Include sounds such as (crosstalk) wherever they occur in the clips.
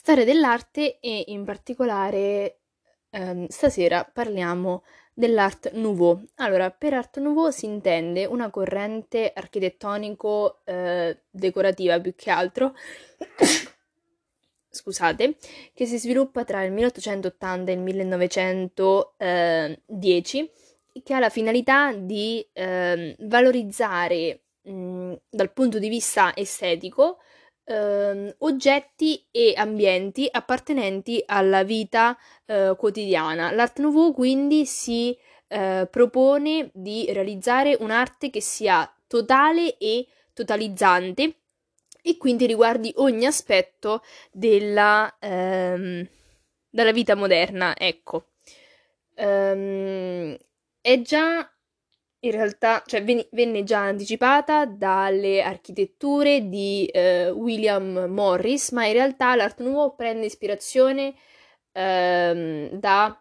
storia dell'arte e in particolare ehm, stasera parliamo dell'Art Nouveau. Allora, per Art Nouveau si intende una corrente architettonico-decorativa eh, più che altro, (coughs) scusate, che si sviluppa tra il 1880 e il 1910, che ha la finalità di eh, valorizzare mh, dal punto di vista estetico eh, oggetti e ambienti appartenenti alla vita eh, quotidiana. L'Art Nouveau quindi si eh, propone di realizzare un'arte che sia totale e totalizzante e quindi riguardi ogni aspetto della, ehm, della vita moderna. Ecco, um, è già in realtà cioè, ven- venne già anticipata dalle architetture di eh, William Morris, ma in realtà l'Art Nouveau prende ispirazione ehm, da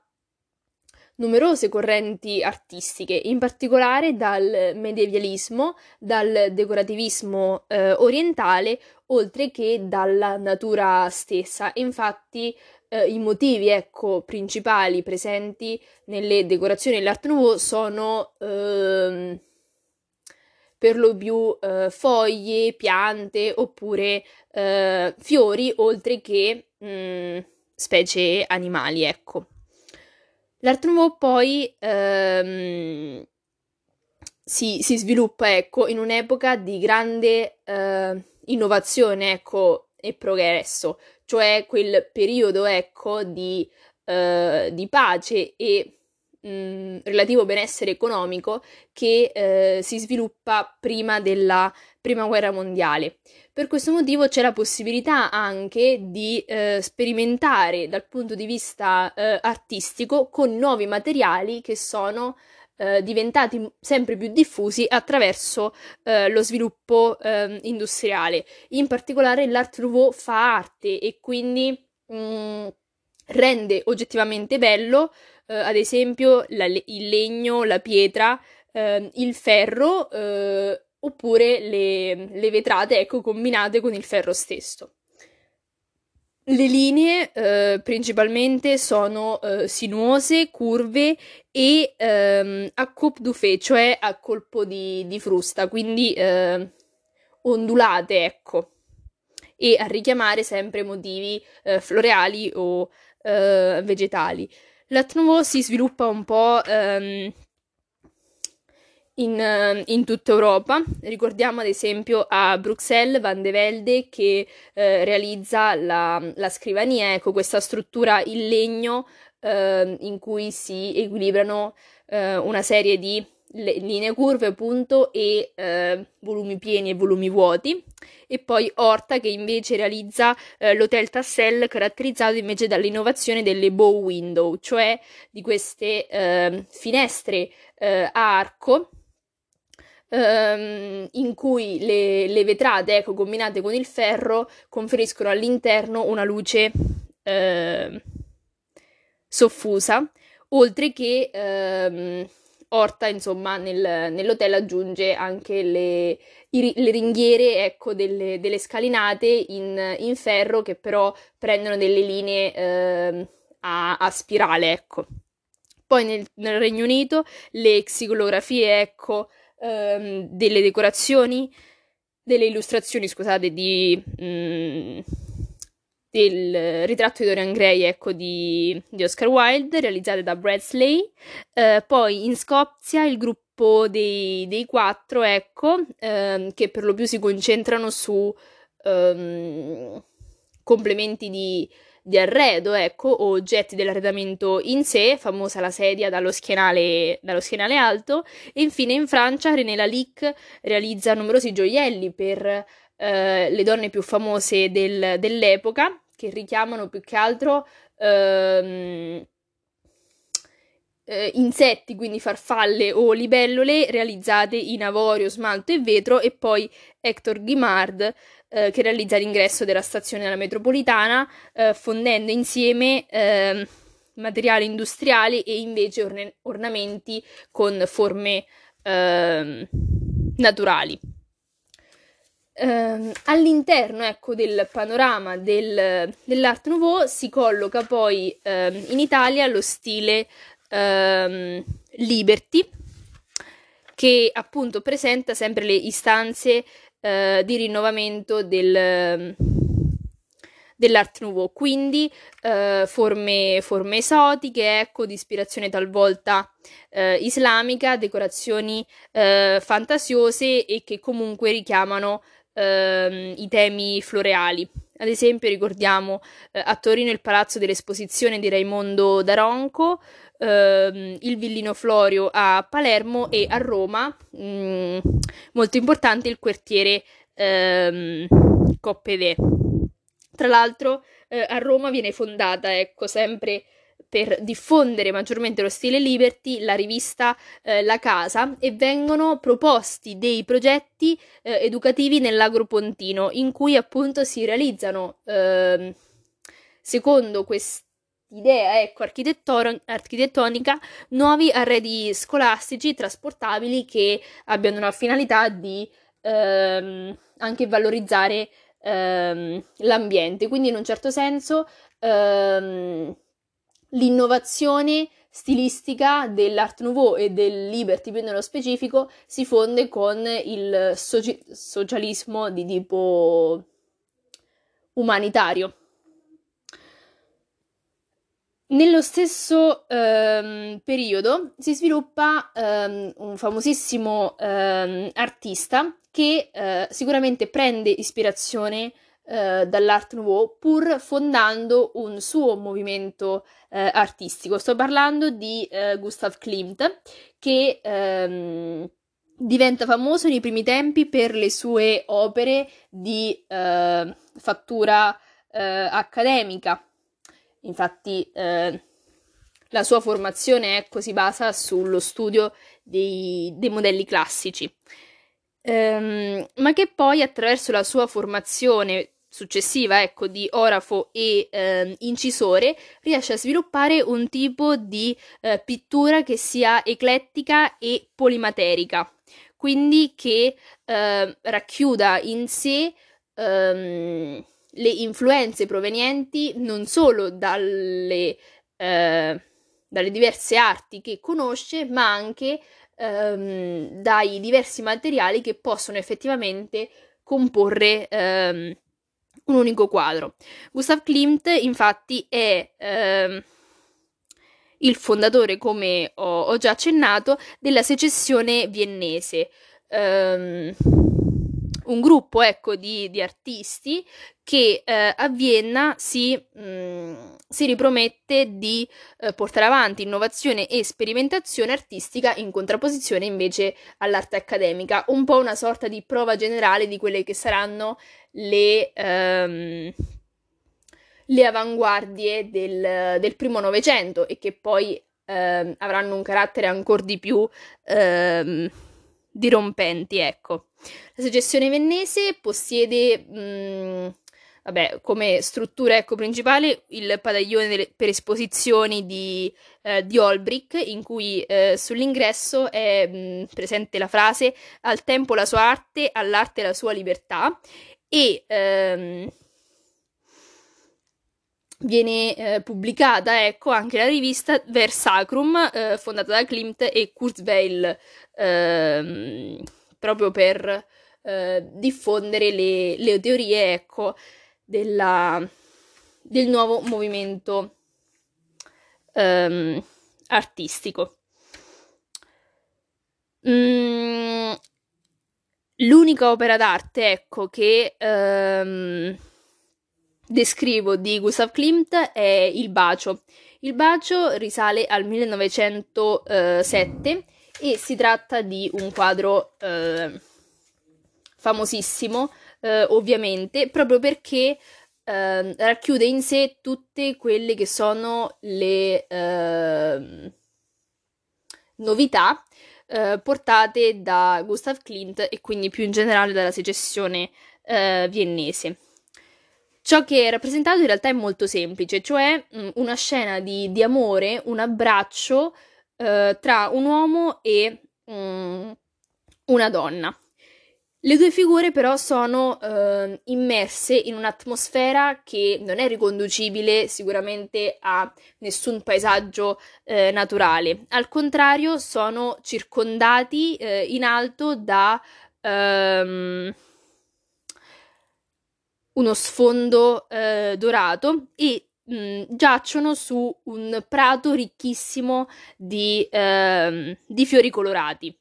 numerose correnti artistiche, in particolare dal medievalismo, dal decorativismo eh, orientale, oltre che dalla natura stessa. Infatti eh, i motivi ecco, principali presenti nelle decorazioni dell'Art Nouveau sono ehm, per lo più eh, foglie, piante oppure eh, fiori, oltre che mh, mm, specie animali, ecco. L'Art Nouveau poi ehm, si, si, sviluppa, ecco, in un'epoca di grande eh, innovazione, ecco, e progresso, cioè quel periodo, ecco, di, eh, di pace e mh, mm, relativo benessere economico che eh, si sviluppa prima della prima guerra mondiale. Per questo motivo c'è la possibilità anche di eh, sperimentare dal punto di vista eh, artistico con nuovi materiali che sono eh, diventati sempre più diffusi attraverso eh, lo sviluppo eh, industriale. In particolare l'Art Nouveau fa arte e quindi mh, mm, rende oggettivamente bello, eh, ad esempio, la, il legno, la pietra, ehm, il ferro eh, oppure le, le vetrate, ecco, combinate con il ferro stesso. Le linee eh, principalmente sono eh, sinuose, curve e ehm, a coupe du fait, cioè a colpo di, di frusta, quindi eh, ondulate, ecco, e a richiamare sempre motivi eh, floreali o eh, vegetali. L'Art Nouveau si sviluppa un po' ehm, in, eh, in, tutta Europa. Ricordiamo ad esempio a Bruxelles Van de Velde che eh, realizza la, la, scrivania, ecco questa struttura in legno eh, in cui si equilibrano eh, una serie di linee curve appunto e eh, volumi pieni e volumi vuoti e poi Horta che invece realizza eh, l'hotel Tassel caratterizzato invece dall'innovazione delle bow window cioè di queste finestre a arco ehm, in cui le, le, vetrate, ecco, combinate con il ferro, conferiscono all'interno una luce eh, soffusa, oltre che ehm, Orta, insomma, nel, nell'hotel aggiunge anche le, i, le ringhiere, ecco, delle, delle scalinate in, in, ferro che però prendono delle linee eh, a, a, spirale, ecco. Poi nel, nel Regno Unito le xilografie, ecco, ehm, delle decorazioni, delle illustrazioni, scusate, di, mm, del ritratto di Dorian Gray, ecco, di, di Oscar Wilde, realizzate da Bradley. Eh, poi in Scozia il gruppo dei, dei quattro, ecco, ehm, che per lo più si concentrano su ehm, complementi di di arredo, ecco, o oggetti dell'arredamento in sé, famosa la sedia dallo schienale, dallo schienale alto, e infine in Francia René Lalique realizza numerosi gioielli per eh, le donne più famose del, dell'epoca, che richiamano più che altro ehm, eh, insetti, quindi farfalle o libellule, realizzate in avorio, smalto e vetro, e poi Hector Guimard eh, che realizza l'ingresso della stazione della metropolitana, eh, fondendo insieme eh, materiali industriali e invece orne- ornamenti con forme ehm, naturali. ehm, all'interno ecco, del panorama del, dell'Art Nouveau si colloca poi ehm, in Italia lo stile Liberty, che appunto presenta sempre le istanze eh, di rinnovamento del, dell'Art Nouveau, quindi eh, forme, forme, esotiche, ecco, di ispirazione talvolta eh, islamica, decorazioni eh, fantasiose e che comunque richiamano ehm, i temi floreali. Ad esempio ricordiamo eh, a Torino il Palazzo dell'Esposizione di Raimondo Daronco, ehm, il Villino Florio a Palermo e a Roma, mh, mm, molto importante il quartiere ehm, Coppede. Tra l'altro eh, a Roma viene fondata, ecco, sempre per diffondere maggiormente lo stile Liberty, la rivista eh, La Casa e vengono proposti dei progetti eh, educativi nell'Agropontino in cui appunto si realizzano eh, secondo quest'idea ecco, architettonica nuovi arredi scolastici trasportabili che abbiano la finalità di ehm, anche valorizzare ehm, l'ambiente quindi in un certo senso ehm, l'innovazione stilistica dell'Art Nouveau e del Liberty più nello specifico si fonde con il soci- socialismo di tipo umanitario. Nello stesso ehm, periodo si sviluppa ehm, un famosissimo ehm, artista che eh, sicuramente prende ispirazione eh, dall'Art Nouveau pur fondando un suo movimento eh, artistico. Sto parlando di eh, Gustav Klimt che ehm, diventa famoso nei primi tempi per le sue opere di eh, fattura eh, accademica. Infatti la sua formazione ecco, si basa sullo studio dei, dei modelli classici. Um, ma che poi attraverso la sua formazione successiva, ecco, di orafo e eh, incisore, riesce a sviluppare un tipo di eh, pittura che sia eclettica e polimaterica, quindi che eh, racchiuda in sé ehm, le influenze provenienti non solo dalle, eh, dalle diverse arti che conosce, ma anche ehm, dai diversi materiali che possono effettivamente comporre ehm, un unico quadro. Gustav Klimt infatti è ehm, il fondatore, come ho, ho, già accennato, della secessione viennese. Un gruppo ecco, di, di artisti che eh, a Vienna si, mh, mm, si ripromette di eh, portare avanti innovazione e sperimentazione artistica in contrapposizione invece all'arte accademica, un po' una sorta di prova generale di quelle che saranno le, ehm, le avanguardie del, del primo Novecento e che poi ehm, avranno un carattere ancora di più ehm, dirompenti, ecco. La suggestione vennese possiede, mh, mm, vabbè, come struttura ecco, principale il padiglione delle, per esposizioni di, eh, di Olbrich, in cui eh, sull'ingresso è mh, mm, presente la frase al tempo la sua arte, all'arte la sua libertà e ehm, viene eh, pubblicata ecco anche la rivista Versacrum eh, fondata da Klimt e Kurzweil ehm, proprio per eh, diffondere le, le, teorie ecco della, del nuovo movimento ehm, artistico. Mm, l'unica opera d'arte ecco che ehm, descrivo di Gustav Klimt è Il bacio. Il bacio risale al 1907 e si tratta di un quadro eh, famosissimo, eh, ovviamente, proprio perché eh, racchiude in sé tutte quelle che sono le ehm, novità eh, portate da Gustav Klimt e quindi più in generale dalla secessione eh, viennese. Ciò che è rappresentato in realtà è molto semplice, cioè mh, mm, una scena di, di, amore, un abbraccio eh, tra un uomo e mh, una donna. Le due figure però sono eh, immerse in un'atmosfera che non è riconducibile sicuramente a nessun paesaggio eh, naturale, al contrario sono circondati eh, in alto da um, uno sfondo eh, dorato e mh, mm, giacciono su un prato ricchissimo di, ehm, di fiori colorati.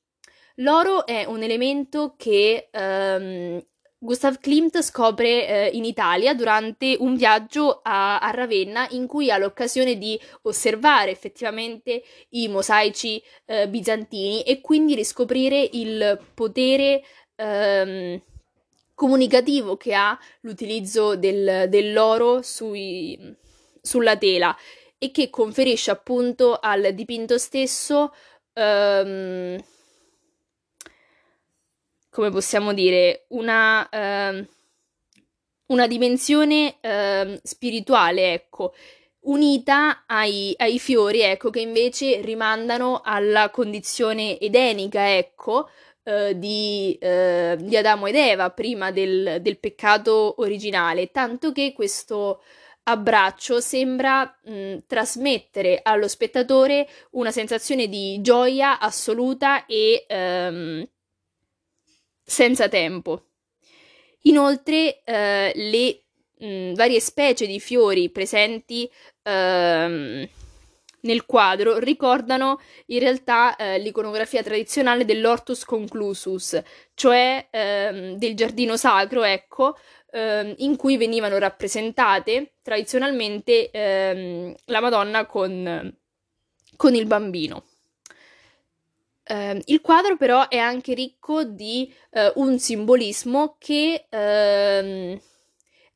L'oro è un elemento che um, Gustav Klimt scopre eh, in Italia durante un viaggio a, a, Ravenna in cui ha l'occasione di osservare effettivamente i mosaici eh, bizantini e quindi riscoprire il potere ehm, comunicativo che ha l'utilizzo del, dell'oro sui, sulla tela e che conferisce appunto al dipinto stesso ehm, come possiamo dire, una, uh, una dimensione uh, spirituale, ecco, unita ai, ai, fiori, ecco, che invece rimandano alla condizione edenica, ecco, uh, di, di, Adamo ed Eva prima del, del, peccato originale, tanto che questo abbraccio sembra mh, trasmettere allo spettatore una sensazione di gioia assoluta e um, senza tempo. Inoltre eh, le mh, varie specie di fiori presenti ehm, nel quadro ricordano in realtà eh, l'iconografia tradizionale dell'Ortus conclusus, cioè ehm, del giardino sacro, ecco, ehm, in cui venivano rappresentate tradizionalmente ehm, la Madonna con, con il bambino. Uh, il quadro però è anche ricco di uh, un simbolismo che uh,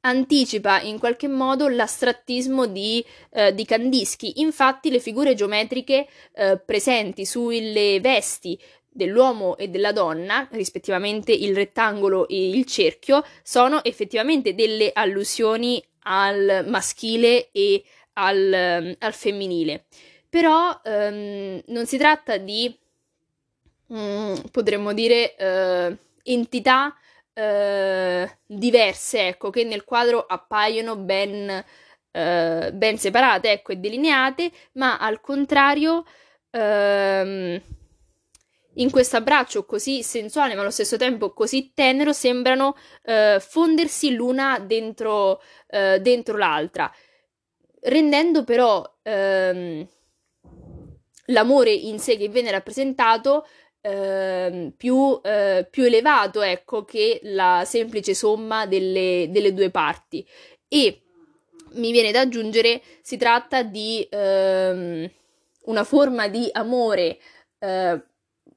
anticipa in qualche modo l'astrattismo di, eh, di Kandinsky. Infatti le figure geometriche eh, presenti sulle vesti dell'uomo e della donna, rispettivamente il rettangolo e il cerchio, sono effettivamente delle allusioni al maschile e al, al femminile. Però um, non si tratta di Mm, potremmo dire, eh, entità eh, diverse, ecco, che nel quadro appaiono ben, eh, ben separate, ecco, e delineate, ma al contrario, ehm, in questo abbraccio così sensuale, ma allo stesso tempo così tenero, sembrano eh, fondersi l'una dentro, eh, dentro l'altra, rendendo però ehm, l'amore in sé che viene rappresentato eh, più, eh, più, elevato, ecco, che la semplice somma delle, delle, due parti. E mi viene da aggiungere, si tratta di ehm, una forma di amore eh,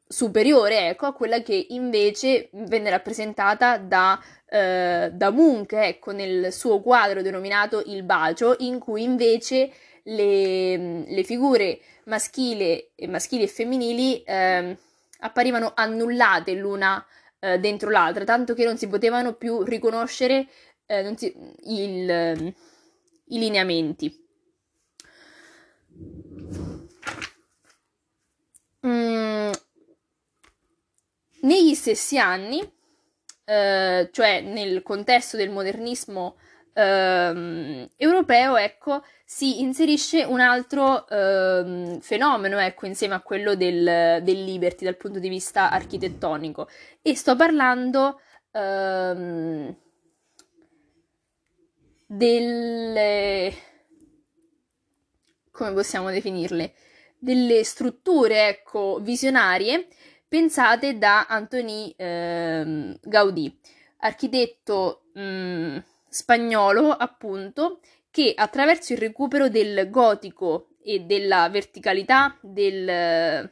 superiore, ecco, a quella che invece venne rappresentata da, eh, da Munch, ecco, nel suo quadro denominato Il bacio, in cui invece le, le figure maschili, maschili e femminili eh, apparivano annullate l'una eh, dentro l'altra, tanto che non si potevano più riconoscere eh, si, il, i lineamenti. Mm. Negli stessi anni, eh, cioè nel contesto del modernismo ehm, europeo, ecco, si inserisce un altro ehm, fenomeno, ecco, insieme a quello del, del, Liberty dal punto di vista architettonico. E sto parlando ehm, delle... come possiamo definirle? Delle strutture, ecco, visionarie pensate da Antoni ehm, Gaudì, architetto mh, mm, spagnolo, appunto, che attraverso il recupero del gotico e della verticalità del,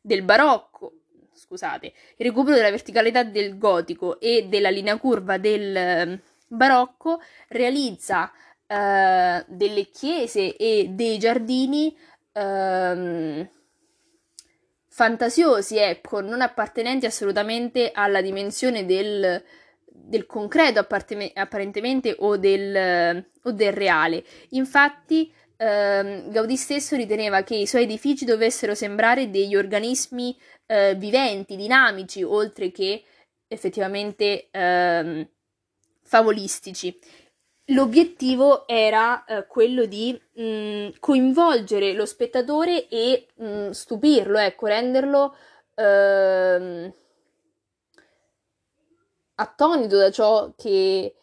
del barocco, scusate, il recupero della verticalità del gotico e della linea curva del barocco realizza eh, delle chiese e dei giardini eh, fantasiosi, ecco, non appartenenti assolutamente alla dimensione del, del concreto apparentemente o del, o del reale. Infatti, ehm, Gaudì stesso riteneva che i suoi edifici dovessero sembrare degli organismi eh, viventi, dinamici, oltre che effettivamente ehm, favolistici. L'obiettivo era eh, quello di mh, mm, coinvolgere lo spettatore e mh, mm, stupirlo, ecco, renderlo ehm, attonito da ciò che,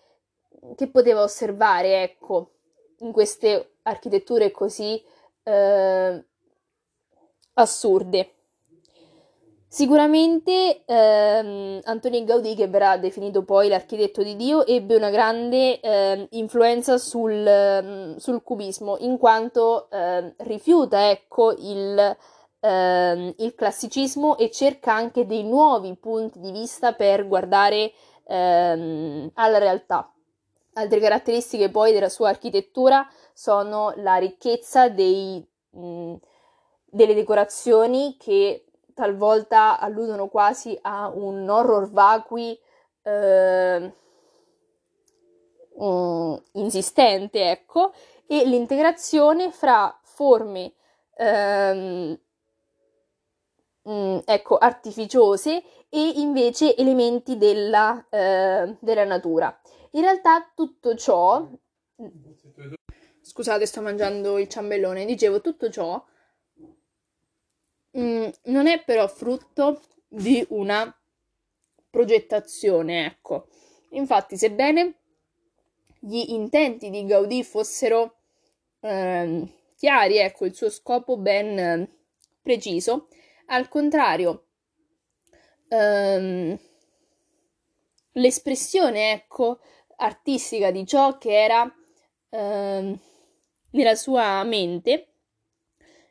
che, poteva osservare, ecco, in queste architetture così eh, assurde. Sicuramente ehm, Antonio Gaudì, che verrà definito poi l'architetto di Dio, ebbe una grande eh, influenza sul, mm, sul, cubismo, in quanto eh, rifiuta ecco, il, eh, il, classicismo e cerca anche dei nuovi punti di vista per guardare ehm, alla realtà. Altre caratteristiche poi della sua architettura sono la ricchezza dei, mh, delle decorazioni che talvolta alludono quasi a un horror vacui eh, insistente, ecco, e l'integrazione fra forme ehm, mh, ecco, artificiose e invece elementi della, eh, della natura. In realtà tutto ciò... Scusate, sto mangiando il ciambellone. Dicevo, tutto ciò Mm, non è però frutto di una progettazione, ecco. Infatti, sebbene gli intenti di Gaudì fossero eh, chiari, ecco, il suo scopo ben eh, preciso, al contrario, ehm, l'espressione, ecco, artistica di ciò che era ehm, nella sua mente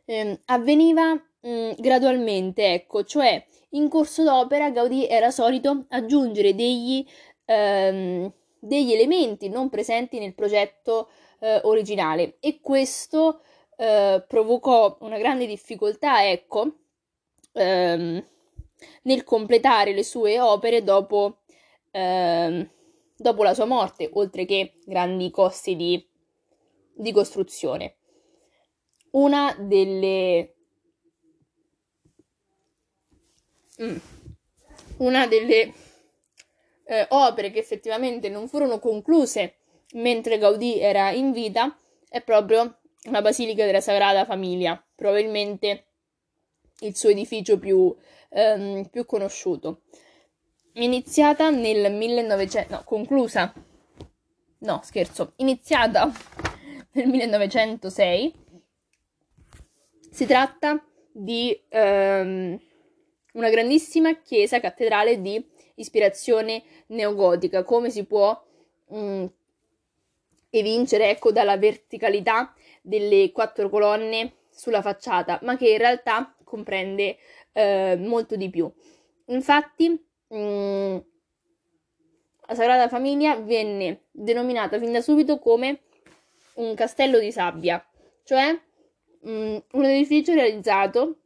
ehm, avveniva mm, gradualmente, ecco, cioè in corso d'opera Gaudì era solito aggiungere degli, degli elementi non presenti nel progetto eh, originale e questo eh, provocò una grande difficoltà, ecco, ehm, nel completare le sue opere dopo, ehm, dopo la sua morte, oltre che grandi costi di, di costruzione. Una delle mm, una delle eh, opere che effettivamente non furono concluse mentre Gaudì era in vita è proprio la Basilica della Sagrada Famiglia, probabilmente il suo edificio più, ehm, più conosciuto. Iniziata nel 1900, no, conclusa, no, scherzo, iniziata (laughs) nel 1906, si tratta di ehm, una grandissima chiesa cattedrale di ispirazione neogotica, come si può mh, mm, evincere ecco, dalla verticalità delle quattro colonne sulla facciata, ma che in realtà comprende eh, molto di più. Infatti, mh, mm, la Sagrada Famiglia venne denominata fin da subito come un castello di sabbia, cioè mh, mm, un edificio realizzato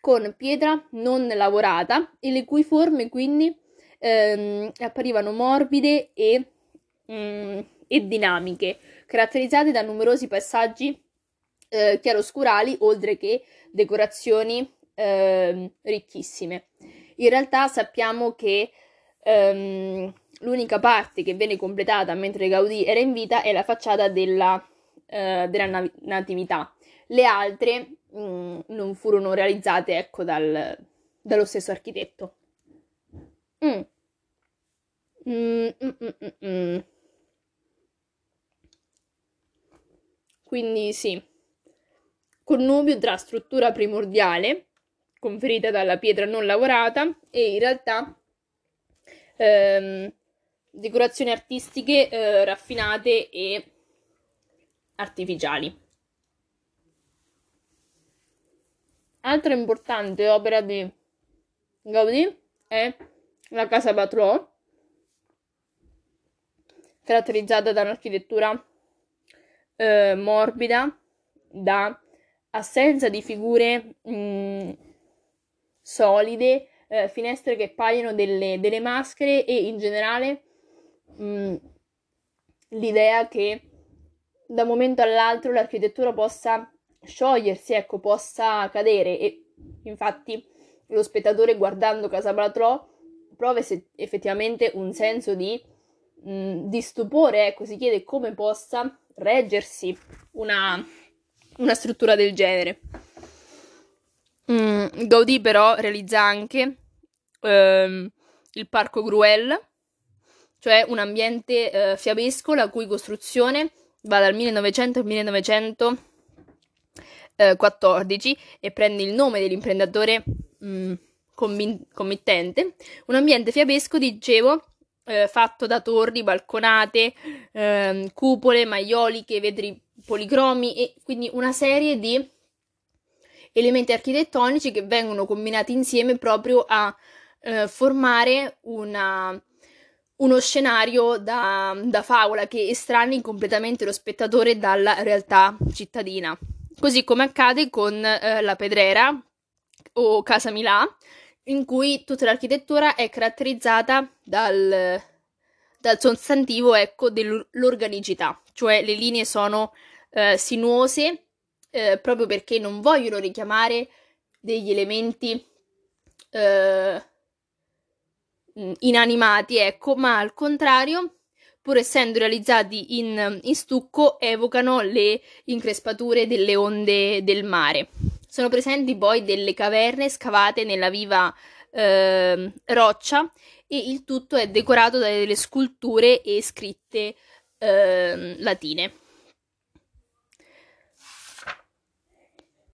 con pietra non lavorata e le cui forme quindi ehm, apparivano morbide e, mm, e, dinamiche, caratterizzate da numerosi passaggi eh, chiaroscurali oltre che decorazioni eh, ricchissime. In realtà sappiamo che ehm, l'unica parte che venne completata mentre Gaudì era in vita è la facciata della, eh, della Natività. Le altre mh, mm, non furono realizzate, ecco, dal, dallo stesso architetto. Mm. Mm, mm, Quindi sì, connubio tra struttura primordiale, conferita dalla pietra non lavorata, e in realtà ehm, decorazioni artistiche eh, raffinate e artificiali. Altra importante opera di Gaudì è la Casa Patrò, caratterizzata da un'architettura eh, morbida, da assenza di figure mh, mm, solide, eh, finestre che paiono delle, delle, maschere e in generale mh, mm, l'idea che da un momento all'altro l'architettura possa sciogliersi, ecco, possa cadere. E infatti lo spettatore guardando Casa Batrò prova effettivamente un senso di, mh, mm, di stupore, ecco, si chiede come possa reggersi una, una struttura del genere. Mm, Gaudì però realizza anche ehm, il parco Gruel, cioè un ambiente eh, fiabesco la cui costruzione va dal 1900 al 1914 e prende il nome dell'imprenditore mm, commi- committente. Un ambiente fiabesco, dicevo, eh, fatto da torri, balconate, eh, cupole, maioliche, vetri policromi e quindi una serie di elementi architettonici che vengono combinati insieme proprio a eh, formare una, uno scenario da, da favola che estranei completamente lo spettatore dalla realtà cittadina. Così come accade con eh, la Pedrera o Casa Milà, in cui tutta l'architettura è caratterizzata dal, dal sostantivo ecco, dell'organicità, cioè le linee sono eh, sinuose eh, proprio perché non vogliono richiamare degli elementi eh, inanimati, ecco, ma al contrario, pur essendo realizzati in, in stucco, evocano le increspature delle onde del mare. Sono presenti poi delle caverne scavate nella viva eh, roccia e il tutto è decorato da delle sculture e scritte eh, latine.